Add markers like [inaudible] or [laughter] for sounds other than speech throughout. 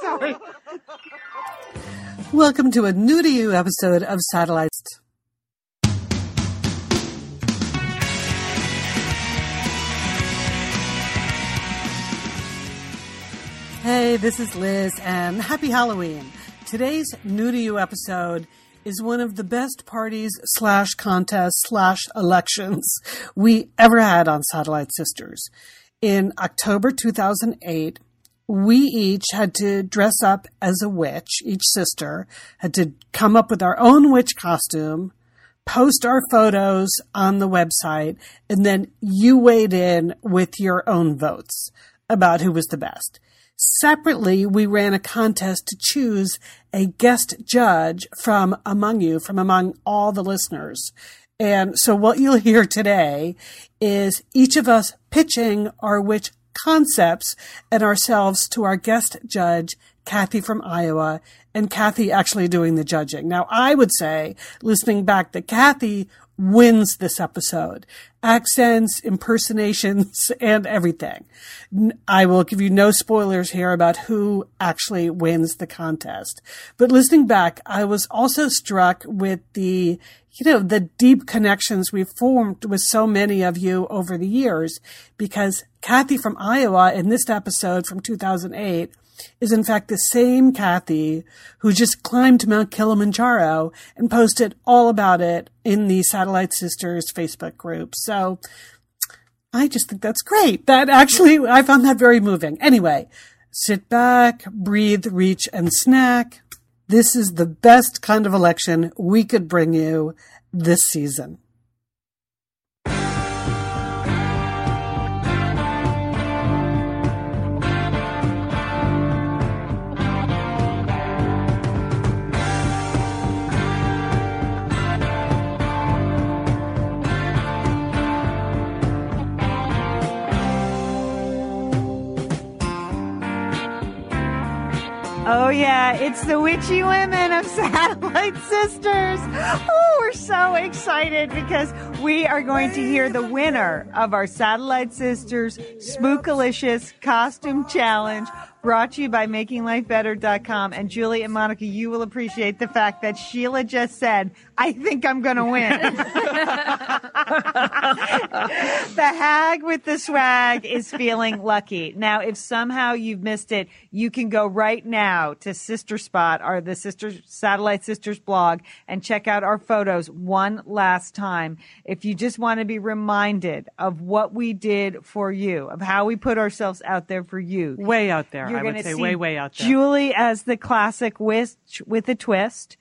Sorry. Welcome to a new to you episode of Satellites. Hey, this is Liz, and happy Halloween. Today's new to you episode is one of the best parties slash contests slash elections we ever had on Satellite Sisters. In October 2008, we each had to dress up as a witch. Each sister had to come up with our own witch costume, post our photos on the website, and then you weighed in with your own votes about who was the best. Separately, we ran a contest to choose a guest judge from among you, from among all the listeners. And so what you'll hear today is each of us pitching our witch concepts and ourselves to our guest judge, Kathy from Iowa, and Kathy actually doing the judging. Now, I would say, listening back, that Kathy wins this episode. Accents, impersonations, [laughs] and everything. I will give you no spoilers here about who actually wins the contest. But listening back, I was also struck with the, you know, the deep connections we've formed with so many of you over the years because Kathy from Iowa in this episode from 2008 is in fact the same Kathy who just climbed Mount Kilimanjaro and posted all about it in the Satellite Sisters Facebook group. So I just think that's great. That actually, I found that very moving. Anyway, sit back, breathe, reach, and snack. This is the best kind of election we could bring you this season. Oh, yeah, it's the witchy women of [laughs] Satellite Sisters. Oh, we're so excited because we are going to hear the winner of our Satellite Sisters Spookalicious Costume Challenge brought to you by MakingLifeBetter.com. And Julie and Monica, you will appreciate the fact that Sheila just said, I think I'm going to win. [laughs] the hag with the swag is feeling lucky. Now, if somehow you've missed it, you can go right now to Sister Spot or the Sister Satellite Sisters blog and check out our photos one last time. If you just want to be reminded of what we did for you, of how we put ourselves out there for you. Way out there. You're I would say see way, way out there. Julie as the classic witch with a twist.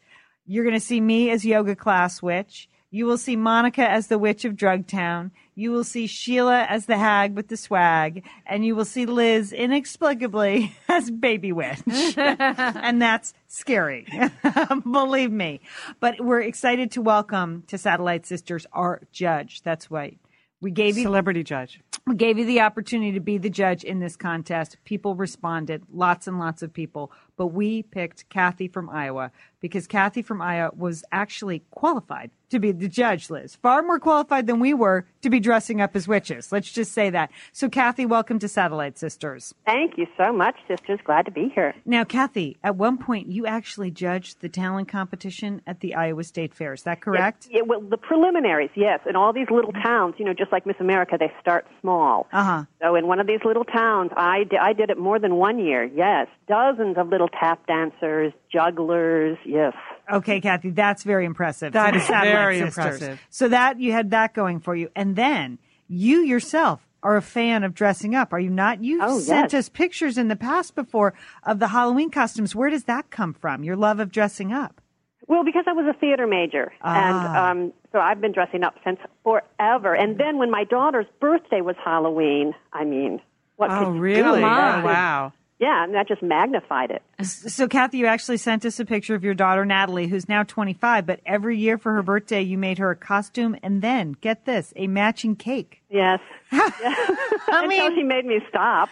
You're going to see me as yoga class witch. You will see Monica as the witch of Drugtown. You will see Sheila as the hag with the swag. And you will see Liz inexplicably [laughs] as baby witch. [laughs] and that's scary. [laughs] Believe me. But we're excited to welcome to Satellite Sisters our judge. That's right. We gave you Celebrity judge. we gave you the opportunity to be the judge in this contest. People responded, lots and lots of people, but we picked Kathy from Iowa because Kathy from Iowa was actually qualified to be the judge, Liz. Far more qualified than we were to be dressing up as witches. Let's just say that. So, Kathy, welcome to Satellite Sisters. Thank you so much, sisters. Glad to be here. Now, Kathy, at one point you actually judged the talent competition at the Iowa State Fair. Is that correct? Yeah, well, the preliminaries, yes. In all these little towns, you know, just like Miss America, they start small. Uh huh. So in one of these little towns, I, I did it more than one year, yes. Dozens of little tap dancers, jugglers, yes. Okay, Kathy, that's very impressive. That To the is Satellite very Sisters. impressive. So that you had that going for you, and then you yourself are a fan of dressing up, are you not? You've Oh, sent yes. us pictures in the past before of the Halloween costumes. Where does that come from? Your love of dressing up? Well, because I was a theater major, and Ah. um, so I've been dressing up since forever. And then when my daughter's birthday was Halloween, I mean, what Oh, could you really? do? Oh, wow. Yeah, and that just magnified it. So, Kathy, you actually sent us a picture of your daughter Natalie, who's now 25. But every year for her birthday, you made her a costume, and then get this, a matching cake. [laughs] Yes. I Until mean- she made me stop.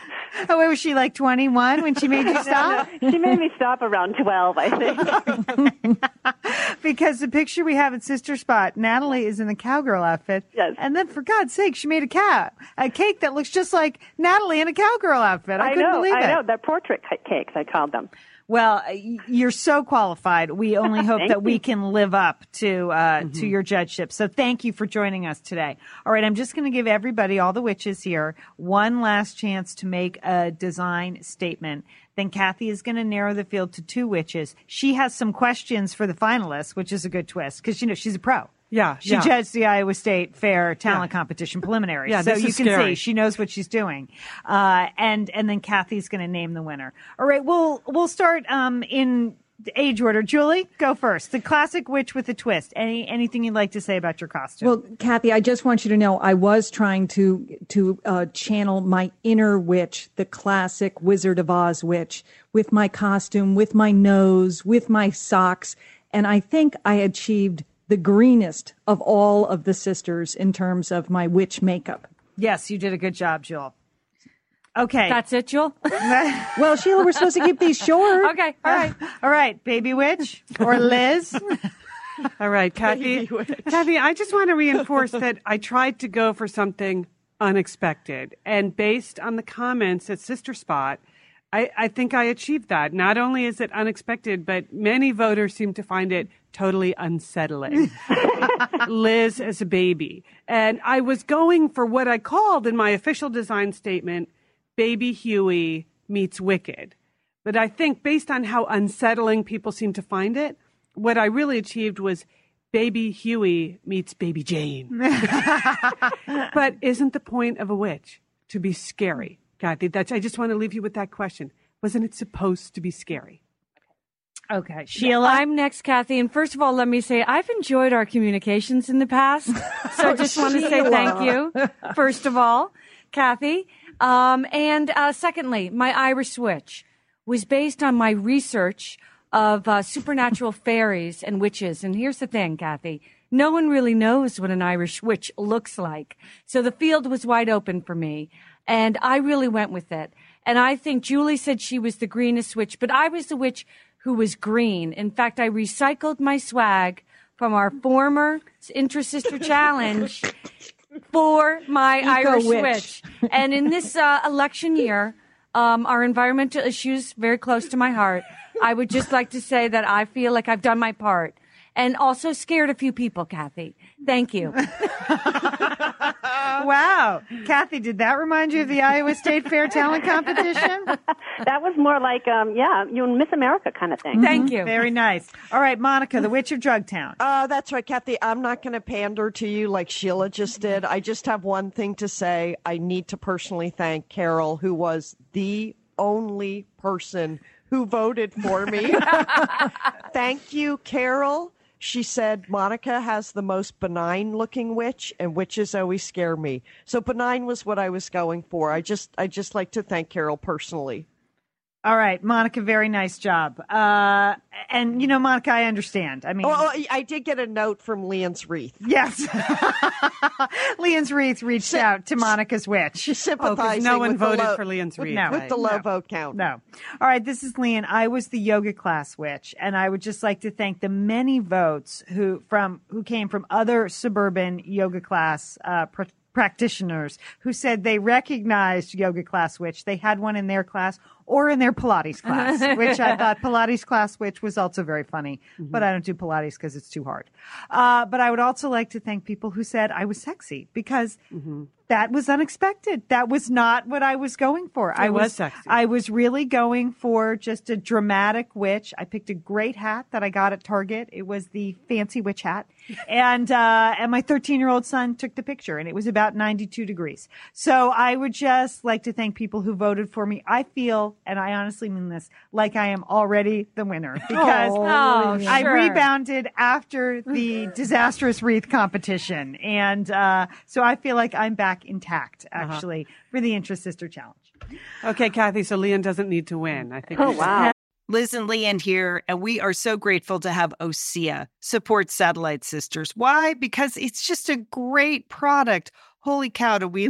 Oh, was she like 21 when she made you [laughs] stop? She made me stop around 12, I think. [laughs] because the picture we have at Sister Spot, Natalie is in the cowgirl outfit. Yes. And then, for God's sake, she made a cat, a cake that looks just like Natalie in a cowgirl outfit. I, couldn't know, believe I it. know. They're portrait ca- cakes, I called them. Well, you're so qualified. We [laughs] only hope that we can live up to uh, Mm-hmm. to your judgeship. So thank you for joining us today. All right, I'm just going to give everybody, all the witches here, one last chance to make a design statement. Then Kathy is going to narrow the field to two witches. She has some questions for the finalists, which is a good twist because you know she's a pro. Yeah, she yeah. judged the Iowa State Fair talent competition preliminary. Yeah, so this you is can scary. see she knows what she's doing. Uh, and and then Kathy's going to name the winner. All right, we'll we'll start um, in age order. Julie, go first. The classic witch with a twist. Any anything you'd like to say about your costume? Well, Kathy, I just want you to know I was trying to to uh, channel my inner witch, the classic Wizard of Oz witch, with my costume, with my nose, with my socks, and I think I achieved the greenest of all of the sisters in terms of my witch makeup. yes, you did a good job, Jewel. Okay. That's it, Jewel? [laughs] Well, Sheila, we're supposed to keep these short. okay, all right. [laughs] all right, baby witch or Liz. [laughs] All right, Kathy. Kathy, I just want to reinforce that I tried to go for something unexpected. And based on the comments at Sister Spot, I, I think I achieved that. Not only is it unexpected, but many voters seem to find it totally unsettling. [laughs] Liz as a baby. And I was going for what I called in my official design statement Baby Huey meets Wicked. But I think based on how unsettling people seem to find it, what I really achieved was Baby Huey meets Baby Jane. [laughs] [laughs] but isn't the point of a witch to be scary? Kathy, that's, I just want to leave you with that question. Wasn't it supposed to be scary? Okay, Sheila. I'm next, Kathy. And first of all, let me say I've enjoyed our communications in the past. [laughs] So I just want to say thank you, first of all, Kathy. Um, and uh, secondly, my Irish witch was based on my research of uh, supernatural [laughs] fairies and witches. And here's the thing, Kathy. No one really knows what an Irish witch looks like. So the field was wide open for me. And I really went with it. And I think Julie said she was the greenest witch, but I was the witch who was green. In fact, I recycled my swag from our former Intra-Sister Challenge for my Irish witch. witch. And in this uh, election year, um, our environmental issues very close to my heart. I would just like to say that I feel like I've done my part. And also scared a few people, Kathy. Thank you. [laughs] wow, Kathy, did that remind you of the Iowa State Fair talent competition? [laughs] That was more like, um, yeah, you know, Miss America kind of thing. Thank you. Very nice. All right, Monica, the Witch of Drugtown. Uh, that's right, Kathy. I'm not going to pander to you like Sheila just did. I just have one thing to say. I need to personally thank Carol, who was the only person who voted for me. [laughs] thank you, Carol. She said Monica has the most benign looking witch and witches always scare me. So benign was what I was going for. I just I just like to thank Carol personally. All right, Monica, very nice job. Uh, and you know, Monica, I understand. I mean, Oh, oh, I did get a note from Lian's Wreath. yes. [laughs] Lian's Wreath reached out to Monica's witch. She's sympathizing no one voted low- for Lian's with- Wreath, No. with the low vote count. No. All right, this is Lian. I was the yoga class witch, and I would just like to thank the many votes who from who came from other suburban yoga class uh, pr- practitioners who said they recognized yoga class witch. They had one in their class or in their Pilates class, [laughs] which I thought Pilates class which was also very funny. But I don't do Pilates because it's too hard. Uh, but I would also like to thank people who said I was sexy because that was unexpected. That was not what I was going for. I was was sexy. I was really going for just a dramatic witch. I picked a great hat that I got at Target. It was the fancy witch hat. [laughs] And, uh, and my 13 year old son took the picture and it was about 92 degrees. So I would just like to thank people who voted for me. I feel, and I honestly mean this, like I am already the winner [laughs] because Oh, I sure. rebounded after the [laughs] disastrous wreath competition. And, uh, so I feel like I'm back intact actually for the Interest Sister Challenge. Okay, Kathy, so Lian doesn't need to win. I think. Oh, wow. Liz and Lian here, and we are so grateful to have OSEA support Satellite Sisters. Why? Because it's just a great product. holy cow, do we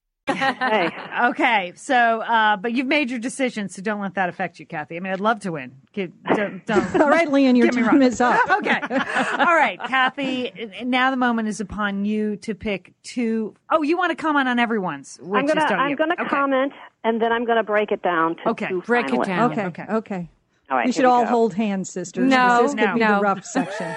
Hey. [laughs] Okay, so uh, but you've made your decision, so don't let that affect you, Kathy. I mean, I'd love to win. Kid, Don't, don't. [laughs] All right, Lian, your Get time wrong. is up. [laughs] okay. All right, Kathy. Now the moment is upon you to pick two oh you want to comment on everyone's? Which I'm gonna is, I'm you? gonna Okay. comment and then I'm gonna break it down to Okay, two break it down. Okay, Okay. okay. All right, we here should all go. hold hands, sisters. No, this could be no. the rough section.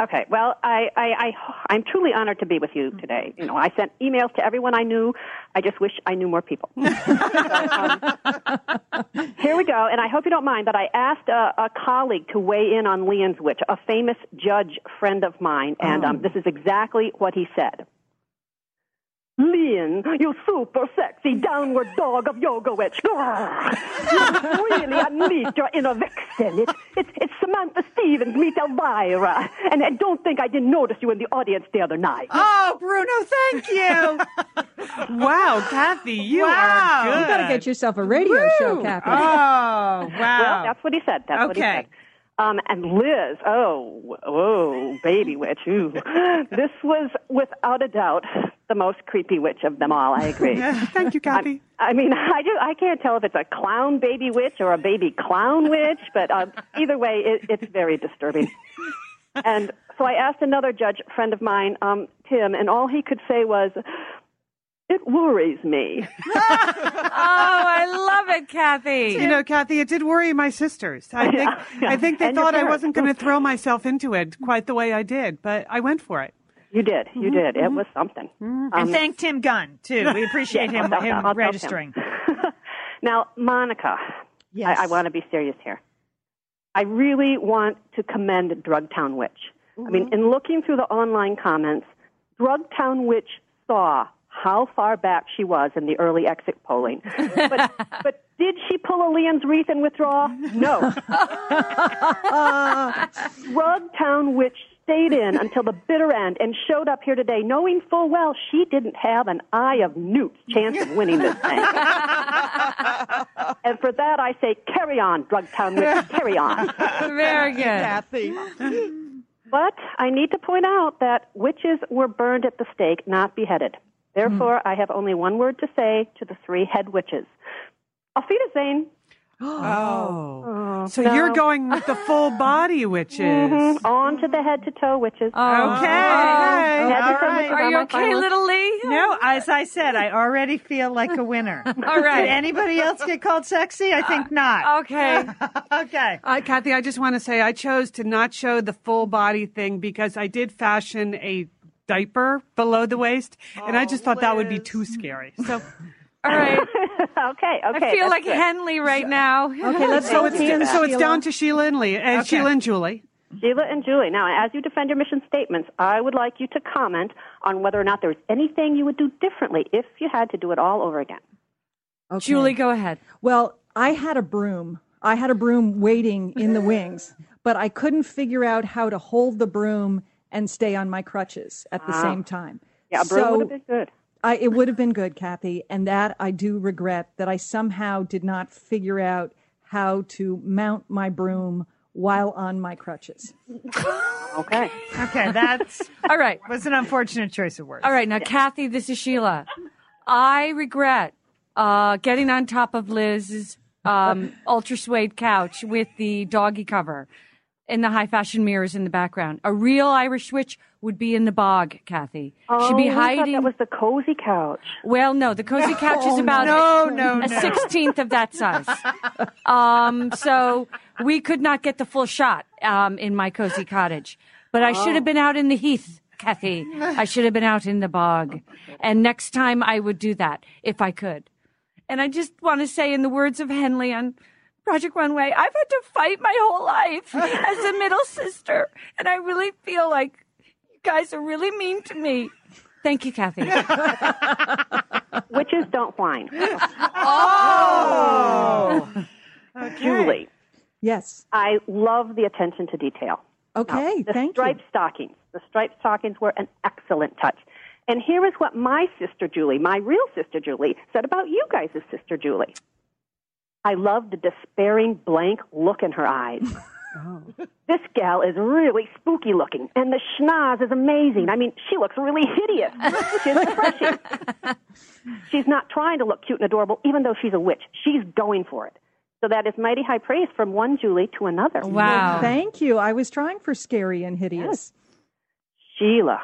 Okay. Well, I, I, I, I'm truly honored to be with you today. You know, I sent emails to everyone I knew. I just wish I knew more people. [laughs] So, um, here we go. And I hope you don't mind, but I asked a, a colleague to weigh in on Lian's Witch, a famous judge friend of mine, and um, this is exactly what he said. Lean, you super sexy downward dog of yoga witch. [laughs] Grrr. You really unleashed your inner vixen. It's, it's, it's Samantha Stephens meet Elvira. And, and don't think I didn't notice you in the audience the other night. Oh, Bruno, thank you. [laughs] Wow, Kathy, you Wow. are good. You got to get yourself a radio show, Kathy. Oh, [laughs] wow. Well, that's what he said. That's what he said. Um, and Liz, oh, oh, baby witch, ooh. This was without a doubt the most creepy witch of them all. I agree. [laughs] Thank you, Kathy. I mean, I just I can't tell if it's a clown baby witch or a baby clown witch, but uh, either way, it, it's very disturbing. and so I asked another judge friend of mine, um, Tim, and all he could say was, "It worries me." [laughs] [laughs] Oh, I love it, Kathy. You know, Kathy, it did worry my sisters. I think I think they And thought I wasn't going to throw myself into it quite the way I did, but I went for it. You did, you mm-hmm. did. It mm-hmm. was something. Mm-hmm. Um, and thank Tim Gunn, too. We [laughs] appreciate Yeah, him, I'll him I'll registering. [laughs] Now, Monica, Yes. I, I want to be serious here. I really want to commend Drugtown Witch. I Mm-hmm. mean, in looking through the online comments, Drugtown Witch saw how far back she was in the early exit polling. [laughs] But, but did she pull a Lian's wreath and withdraw? No. Drugtown Witch stayed in until the bitter end and showed up here today knowing full well she didn't have an eye of newt's chance of winning this thing. and for that I say, carry on, Drugtown Witch, carry on. Very good. Kathy. But I need to point out that witches were burned at the stake, not beheaded. Therefore, hmm. I have only one word to say to the three head witches. Auf Wiedersehen. Oh. so no. you're going with the full [laughs] body witches. Mhm. On to the head to toe witches. Oh. Okay. Head to All toe Are are you okay, finalists. little Lee? No, as I said, I already feel like a winner. [laughs] All right. Did anybody else get called sexy? I think not. Okay. [laughs] Okay. Uh, Kathy, I just want to say I chose to not show the full body thing because I did fashion a diaper below the waist, and I just thought that would be too scary. So, All right. [laughs] okay, okay. I feel like good. Kenley right now. Okay, [laughs] let's so go it's to so it's down to Sheila and Lee, and Sheila and Julie. Sheila and Julie. Now, as you defend your mission statements, I would like you to comment on whether or not there's anything you would do differently if you had to do it all over again. Okay. Julie, go ahead. Well, I had a broom. I had a broom waiting in the wings, but I couldn't figure out how to hold the broom and stay on my crutches at the ah. same time. Yeah, a broom so would have been good. I, it would have been good, Kathy, and that I do regret that I somehow did not figure out how to mount my broom while on my crutches. Okay. Okay, that's [laughs] All right. was an unfortunate choice of words. All right. Now, Kathy, this is Sheila. I regret uh, getting on top of Liz's um, ultra suede couch with the doggy cover and the high fashion mirrors in the background. A real Irish witch would be in the bog, Kathy. She'd be oh, hiding. that was the cozy couch. Well, no, the cozy [laughs] couch is about no, no, a no. sixteenth of that size. [laughs] Um, so we could not get the full shot um, in my cozy cottage. But I should have been out in the heath, Kathy. I should have been out in the bog. And next time I would do that if I could. And I just want to say, in the words of Kenley on Project Runway, I've had to fight my whole life as a middle sister, and I really feel like you guys are really mean to me. Thank you, Kathy. [laughs] Witches don't whine. Oh. [laughs] Julie, Yes. I love the attention to detail. Okay, thank you. The thank striped you. stockings. The striped stockings were an excellent touch. And here is what my sister Julie, my real sister Julie, said about you guys' sister Julie. I love the despairing blank look in her eyes. [laughs] Oh. This gal is really spooky looking, and the schnoz is amazing. I mean, she looks really hideous. She's refreshing. [laughs] she's not trying to look cute and adorable, even though she's a witch. She's going for it. So that is mighty high praise from one Julie to another. Wow. Thank you. I was trying for scary and hideous. Sheila,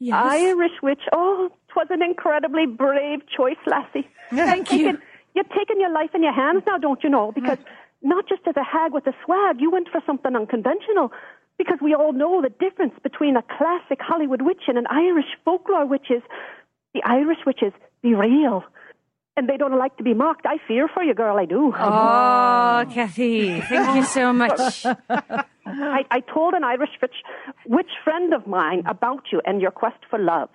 Yes. Irish witch. Oh, 'twas an incredibly brave choice, lassie. Thank you. You're taking your life in your hands now, don't you know? Because mm. not just as a hag with a swag, you went for something unconventional. Because we all know the difference between a classic Hollywood witch and an Irish folklore witch is the Irish witches be real. And they don't like to be mocked. I fear for you, girl, I do. Oh, oh. Kathy, thank you so much. [laughs] I, I told an Irish witch, witch friend of mine about you and your quest for love.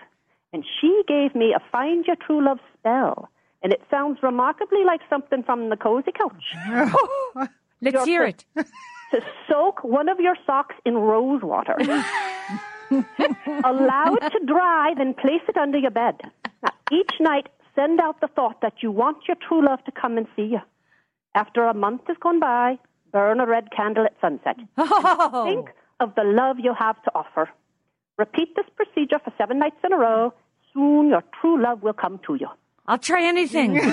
and she gave me a Find Your True Love spell. And it sounds remarkably like something from the cozy couch. [laughs] Let's Your hear first- it. to soak one of your socks in rose water. [laughs] Allow it to dry, then place it under your bed. Now, each night, send out the thought that you want your true love to come and see you. After a month has gone by, burn a red candle at sunset. [laughs] Oh. Think of the love you have to offer. Repeat this procedure for seven nights in a row. Soon your true love will come to you. I'll try anything. [laughs]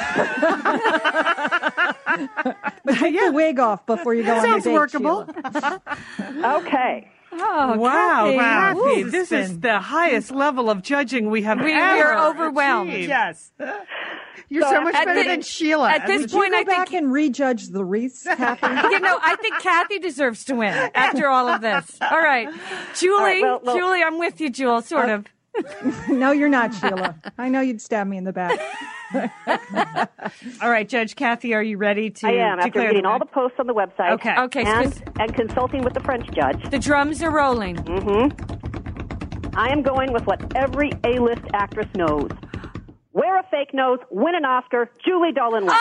But take the wig off before you go on your Sounds date, workable. Sheila. [laughs] Okay. Oh, Wow, Kathy. Kathy, Ooh, this this is the highest level of judging we have We- we ever are overwhelmed. achieved. Yes. You're So so much at better the- than Sheila. at this Did you point, go I back think and rejudge the wreaths, [laughs] Kathy? you know, I think Kathy deserves to win after all of this. All right, Julie, right, well, well- Julie, I'm with you, Jewel, sort uh, of. [laughs] no, you're not, Sheila. I know you'd stab me in the back. [laughs] All right, Judge Kathy, are you ready to I am, after declare reading all the posts on the website. Okay. Okay, And, this- and consulting with the French judge. the drums are rolling. Mm-hmm. I am going with what every A-list actress knows. Wear a fake nose, win an Oscar, Julie Dolan wins.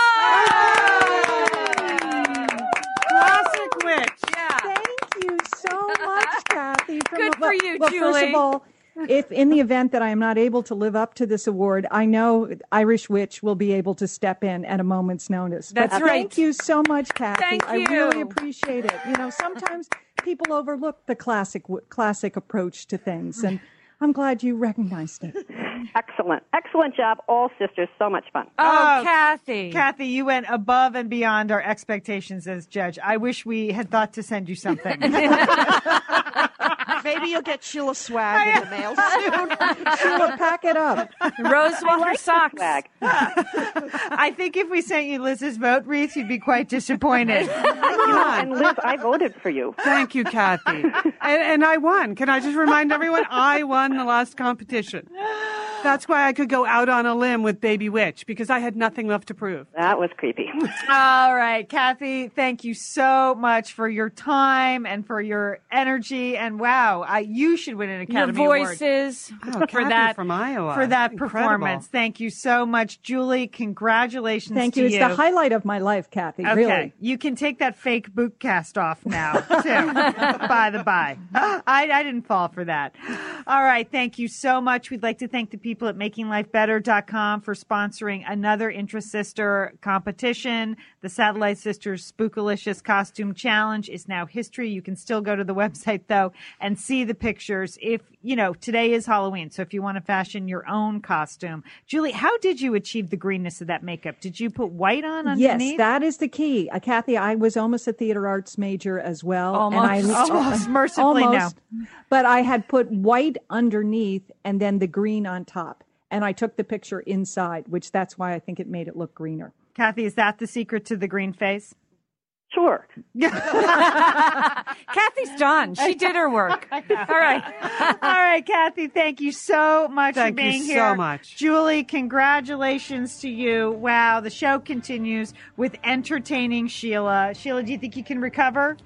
classic witch. Yeah. Thank you so much, Kathy. From Good for well- you, well, First of all, if in the event that I am not able to live up to this award, I know Irish Witch will be able to step in at a moment's notice. But That's right. Thank you so much, Kathy. Thank I really appreciate it. You know, sometimes people overlook the classic classic approach to things, and I'm glad you recognized it. Excellent. Excellent job, all sisters. So much fun. Oh, Oh, Kathy. Kathy, you went above and beyond our expectations as judge. I wish we had thought to send you something. [laughs] Maybe you'll get Sheila swag in the mail soon. [laughs] Sheila, pack it up. Rosewater socks. Swag. I think if we sent you Liz's vote wreath, you'd be quite disappointed. [laughs] Come And Liz, I voted for you. Thank you, Kathy. [laughs] and, and I won. Can I just remind everyone? I won the last competition. That's why I could go out on a limb with Baby Witch because I had nothing left to prove. That was creepy. All right, Kathy, thank you so much for your time and for your energy. And wow, I, you should win an Your Academy Award. voices. Oh, for Kathy that from Iowa. for that Incredible. performance. Thank you so much, Julie. Congratulations Thank to you. It's the highlight of my life, Kathy. Okay, Really. you can take that fake boot cast off now, too. [laughs] by the by, [laughs] I, I didn't fall for that. All right, thank you so much. We'd like to thank the people at MakingLifeBetter.com for sponsoring another Interest Sister competition. The Satellite Sisters Spookalicious Costume Challenge is now history. You can still go to the [laughs] website though and see the pictures. If you know today is Halloween, so if you want to fashion your own costume, Julie, how did you achieve the greenness of that makeup? Did you put white on underneath? Yes, that is the key. Uh, Kathy, I was almost a theater arts major as well. Almost. And I, [laughs] Almost. [laughs] Mercifully, no. almost. But I had put white underneath and then the green on top. And I took the picture inside, which that's why I think it made it look greener. Kathy, is that the secret to the green face? Sure. [laughs] Kathy's done. She did her work. [laughs] All right. All right, Kathy, thank you so much Thank for you so much. Julie, congratulations to you. Wow, the show continues with entertaining Sheila. Sheila, do you think you can recover?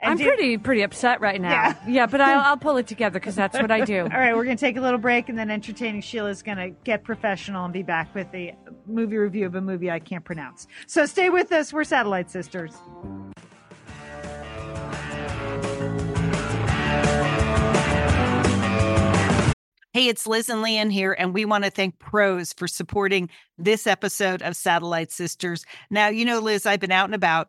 And I'm do- pretty pretty upset right now. Yeah. Yeah, but I'll, I'll pull it [laughs] together because that's what I do. All right, we're going to take a little break, and then entertaining Sheila is going to get professional and be back with a movie review of a movie I can't pronounce. So stay with us. We're Satellite Sisters. Hey, it's Liz and Lian here, and we want to thank Prose for supporting this episode of Satellite Sisters. Now, you know, Liz, I've been out and about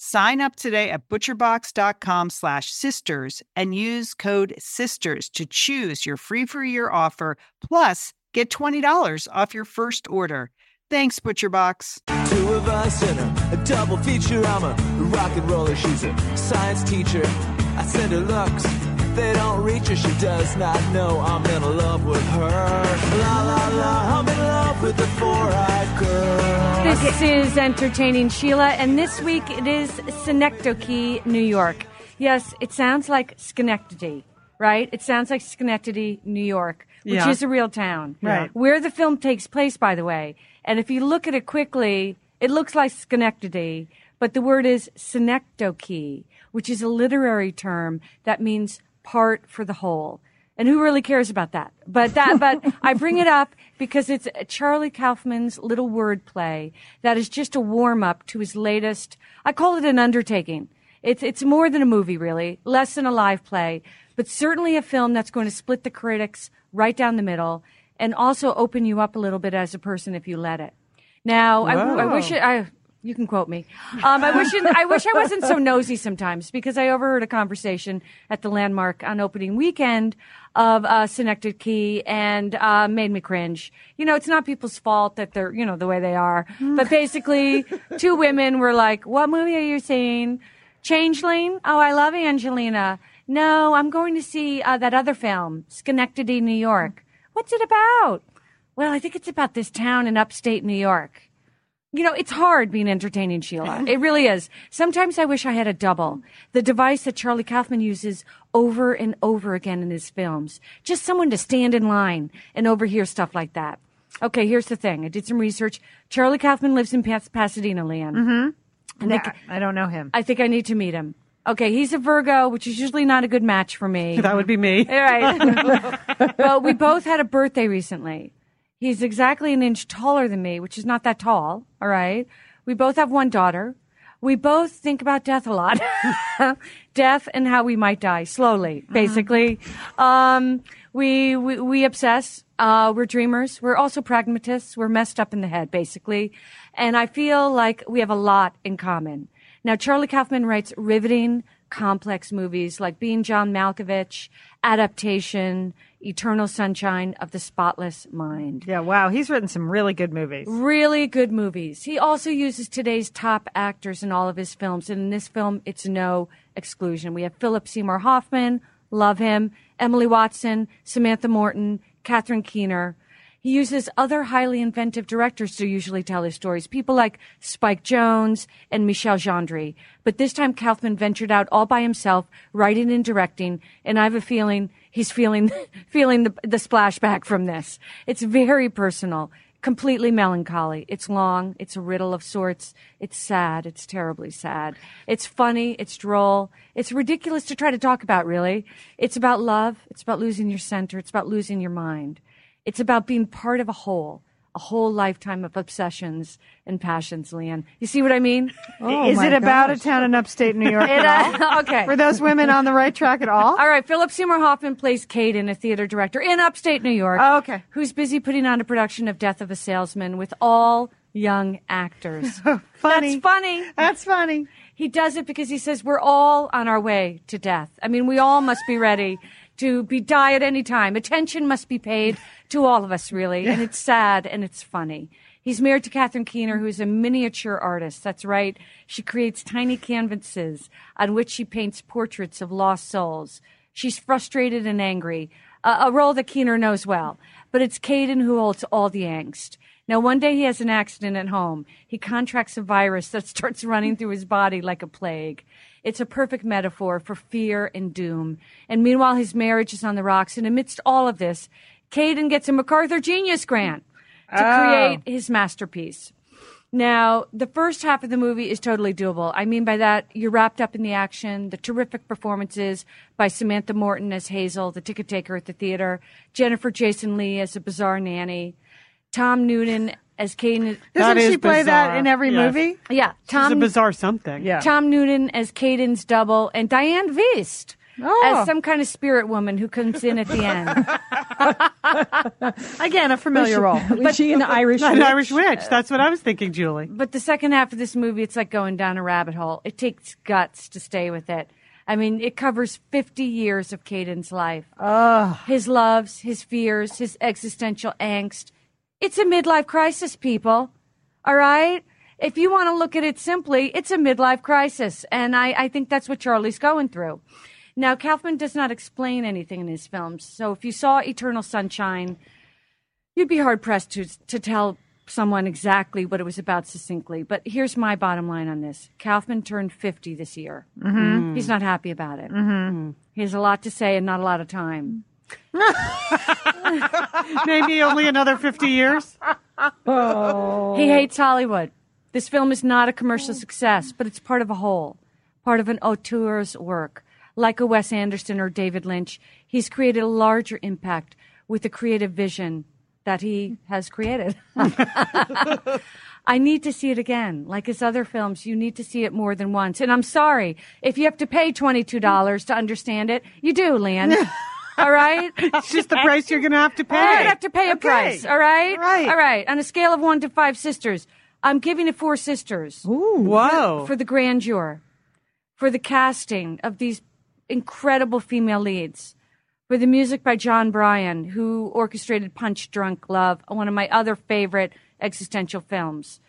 Sign up today at butcherbox.com slash sisters and use code sisters to choose your free for year offer plus get $20 off your first order. Thanks, ButcherBox. Two of us in a, a double feature. I'm a rock and roller. She's a science teacher. I send her looks. They don't reach her. She does not know I'm in love with her. This is Entertaining Sheila, and this week it is Synecdoche, New York. Yes, it sounds like Schenectady, right? It sounds like Schenectady, New York, which Yeah. is a real town. Right. Where the film takes place, by the way. And if you look at it quickly, it looks like Schenectady, but the word is synecdoche, which is a literary term that means part for the whole. And who really cares about that? But that, but [laughs] I bring it up because it's Charlie Kaufman's little word play that is just a warm up to his latest. I call it an undertaking. It's, it's more than a movie, really, less than a live play, but certainly a film that's going to split the critics right down the middle and also open you up a little bit as a person if you let it. Now, I, I wish it, I, you can quote me. Um, I wish it, I wish I wasn't so nosy sometimes because I overheard a conversation at the landmark on opening weekend of uh, Synecdoche and uh, made me cringe. You know, it's not people's fault that they're you know the way they are, but basically, [laughs] two women were like, "What movie are you seeing? Changeling? Oh, I love Angelina. No, I'm going to see uh, that other film, Schenectady, New York. What's it about? Well, I think it's about this town in upstate New York." You know, it's hard being entertaining, Sheila. [laughs] It really is. Sometimes I wish I had a double. The device that Charlie Kaufman uses over and over again in his films. Just someone to stand in line and overhear stuff like that. Okay, here's the thing. I did some research. Charlie Kaufman lives in Pas- Pasadena, Lian. Mm-hmm. Nah, I don't know him. I think I need to meet him. Okay, he's a Virgo, which is usually not a good match for me. [laughs] That would be me. All right. [laughs] well, we both had a birthday recently. He's exactly an inch taller than me, which is not that tall. All right. We both have one daughter. We both think about death a lot. [laughs] death and how we might die slowly, basically. Um, we, we, we obsess. Uh, we're dreamers. We're also pragmatists. We're messed up in the head, basically. And I feel like we have a lot in common. Now, Charlie Kaufman writes riveting, complex movies like Being John Malkovich, Adaptation, Eternal Sunshine of the Spotless Mind. Yeah, wow. He's written some really good movies. Really good movies. He also uses today's top actors in all of his films, and in this film, it's no exclusion. We have Philip Seymour Hoffman, love him, Emily Watson, Samantha Morton, Catherine Keener. He uses other highly inventive directors to usually tell his stories, people like Spike Jonze and Michel Gondry. But this time Kaufman ventured out all by himself, writing and directing, and I have a feeling he's feeling [laughs] feeling the, the splashback from this. It's very personal, completely melancholy. It's long, it's a riddle of sorts. It's sad, it's terribly sad. It's funny, it's droll. It's ridiculous to try to talk about, really. It's about love, it's about losing your center, it's about losing your mind. It's about being part of a whole, a whole lifetime of obsessions and passions, Lian. You see what I mean? Is my it about gosh. a town in upstate New York? [laughs] It, uh, [laughs] okay. Were those women on the right track at all? All right, Philip Seymour Hoffman plays Caden, a theater director in upstate New York. Oh, okay. Who's busy putting on a production of Death of a Salesman with all young actors. [laughs] Funny. That's funny. That's funny. He does it because he says we're all on our way to death. I mean, we all must be ready to be die at any time. Attention must be paid to all of us, really. And it's sad and it's funny. He's married to Catherine Keener, who's a miniature artist. That's right. She creates tiny canvases on which she paints portraits of lost souls. She's frustrated and angry, a, a role that Keener knows well. But it's Caden who holds all the angst. Now, one day he has an accident at home. He contracts a virus that starts running through his body like a plague. It's a perfect metaphor for fear and doom. And meanwhile, his marriage is on the rocks. And amidst all of this, Caden gets a MacArthur Genius Grant to oh. create his masterpiece. Now, the first half of the movie is totally doable. I mean by that, you're wrapped up in the action, the terrific performances by Samantha Morton as Hazel, the ticket taker at the theater, Jennifer Jason Leigh as a bizarre nanny, Tom Noonan as Caden. Doesn't is she play that in every Yes. movie? Yeah, It's a bizarre something. Yeah. Tom Noonan as Caden's double, and Dianne Wiest Oh. as some kind of spirit woman who comes in at the end. [laughs] Again, a familiar role. Was she an Irish? An witch? Irish witch. That's what I was thinking, Julie. But the second half of this movie, it's like going down a rabbit hole. It takes guts to stay with it. I mean, it covers 50 years of Caden's life. His loves, his fears, his existential angst. It's a midlife crisis, people. All right? If you want to look at it simply, it's a midlife crisis. And I, I think that's what Charlie's going through. Now, Kaufman does not explain anything in his films. So if you saw Eternal Sunshine, you'd be hard pressed to to tell someone exactly what it was about succinctly. But here's my bottom line on this: Kaufman turned 50 this year. Mm-hmm. He's not happy about it. Mm-hmm. He has a lot to say and not a lot of time. [laughs] Maybe only another 50 years. Oh. He hates Hollywood. This film is not a commercial success, but it's part of a whole, part of an auteur's work. Like a Wes Anderson or David Lynch, he's created a larger impact with the creative vision that he has created. [laughs] I need to see it again. Like his other films, you need to see it more than once. And I'm sorry, if you have to pay $22 to understand it, you do, Lian. [laughs] All right? [laughs] It's just the price you're going to have to pay. You're gonna have to pay a Okay. price. All right. All right. All right. On a scale of one to five sisters, I'm giving it four sisters Whoa. for the grandeur, for the casting of these incredible female leads, for the music by Jon Brion, who orchestrated Punch Drunk Love, one of my other favorite existential films.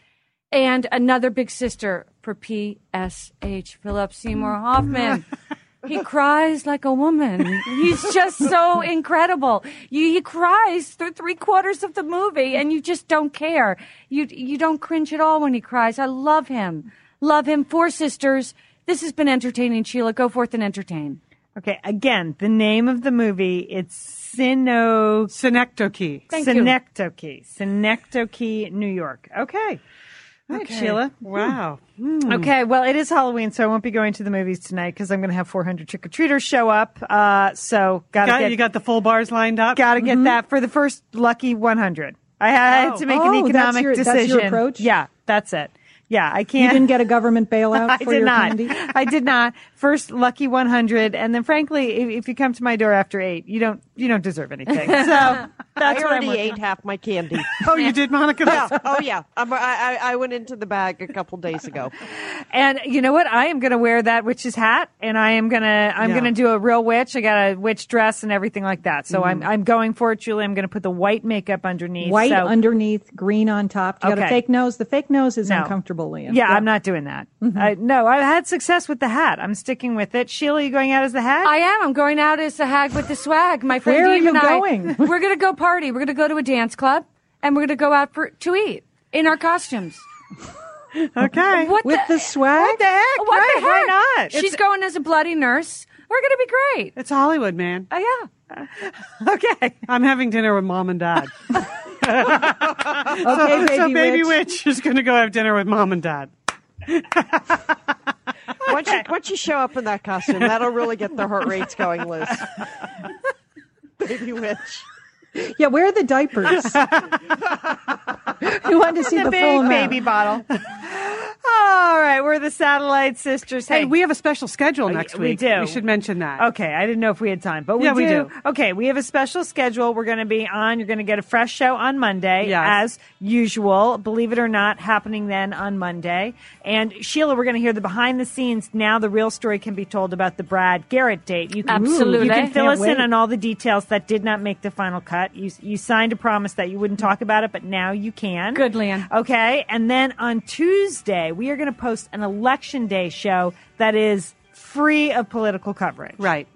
And another big sister for PSH, Philip Seymour Hoffman. [laughs] He cries like a woman. He's just so incredible. You, he cries through three quarters of the movie, and you just don't care. You you don't cringe at all when he cries. I love him. Love him. Four sisters. This has been entertaining, Sheila. Go forth and entertain. Okay, again, the name of the movie, it's Sino Synecdoche. Thank you. Synecdoche. Synecdoche, New York. Okay. Okay. Sheila. Wow. Okay, well, it is Halloween, so I won't be going to the movies tonight because I'm going to have 400 trick or treaters show up. Uh, so gotta Got, get you got the full bars lined up? gotta get that for the first lucky 100. I had to make Oh, an economic your- decision. approach? Yeah, that's it. Yeah, I can't. You didn't get a government [laughs] bailout I for did your not. candy? I did not. First lucky 100, and then frankly, if, if you come to my door after eight, you don't you don't deserve anything. [laughs] So that's I what I'm already working ate half my candy. [laughs] Oh, you did, Monica? yeah. Oh yeah. I'm, I, I I went into the bag a couple days ago. And you know what? I am going to wear that witch's hat, and I am going to I'm Yeah. going to do a real witch. I got a witch dress and everything like that. So I'm I'm going for it, Julie. I'm going to put the white makeup underneath. White so, underneath, green on top. You got a fake nose. The fake nose is No. uncomfortable, Lian. Yeah, I'm not doing that. Mm-hmm. I, no, I had success with the hat. I'm sticking with it. Sheila, you going out as the hag? I am. I'm going out as the hag with the swag. My friend Where are Eve you and I, going? [laughs] We're going to go party. We're going to go to a dance club, and we're going to go out for to eat in our costumes. [laughs] okay. What With the swag? What the heck? What Right, the heck? Why not? She's going as a bloody nurse. We're going to be great. It's Hollywood, man. Oh yeah. [laughs] okay. I'm having dinner with mom and dad. Okay, baby, so baby witch. witch is going to go have dinner with mom and dad. Once you once you show up in that costume, that'll really get the heart rates going, Liz. [laughs] Baby witch. Yeah, where are the diapers? [laughs] you wanted to see the, The full big amount. baby bottle. All right, we're the Satellite Sisters. Hey, we have a special schedule oh, next we week. do. We should mention that. Okay, I didn't know if we had time, but we Yeah, do. we do. Okay, we have a special schedule. We're going to be on. You're going to get a fresh show on Monday, Yes. as usual. Believe it or not, happening then on Monday. And Sheila, we're going to hear the behind the scenes. Now the real story can be told about the Brad Garrett date. You can, Absolutely. You can fill Can't us wait. in on all the details that did not make the final cut. You you signed a promise that you wouldn't talk about it, but now you can. Good, Lian. Okay, and then on Tuesday we are going to post an election day show that is free of political coverage. Right.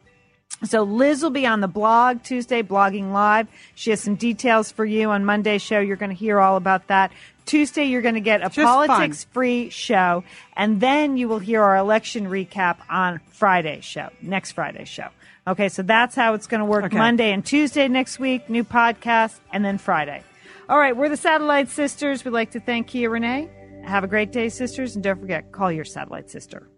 So Liz will be on the blog Tuesday, blogging live. She has some details for you on Monday's show. You're going to hear all about that. Tuesday, you're going to get a Just politics free show, and then you will hear our election recap on Friday's show, next Friday's show. Okay, so that's how it's going to work. Okay. Monday and Tuesday next week, new podcast, and then Friday. All right, we're the Satellite Sisters. We'd like to thank Kia Renee. Have a great day, sisters, and don't forget, call your satellite sister.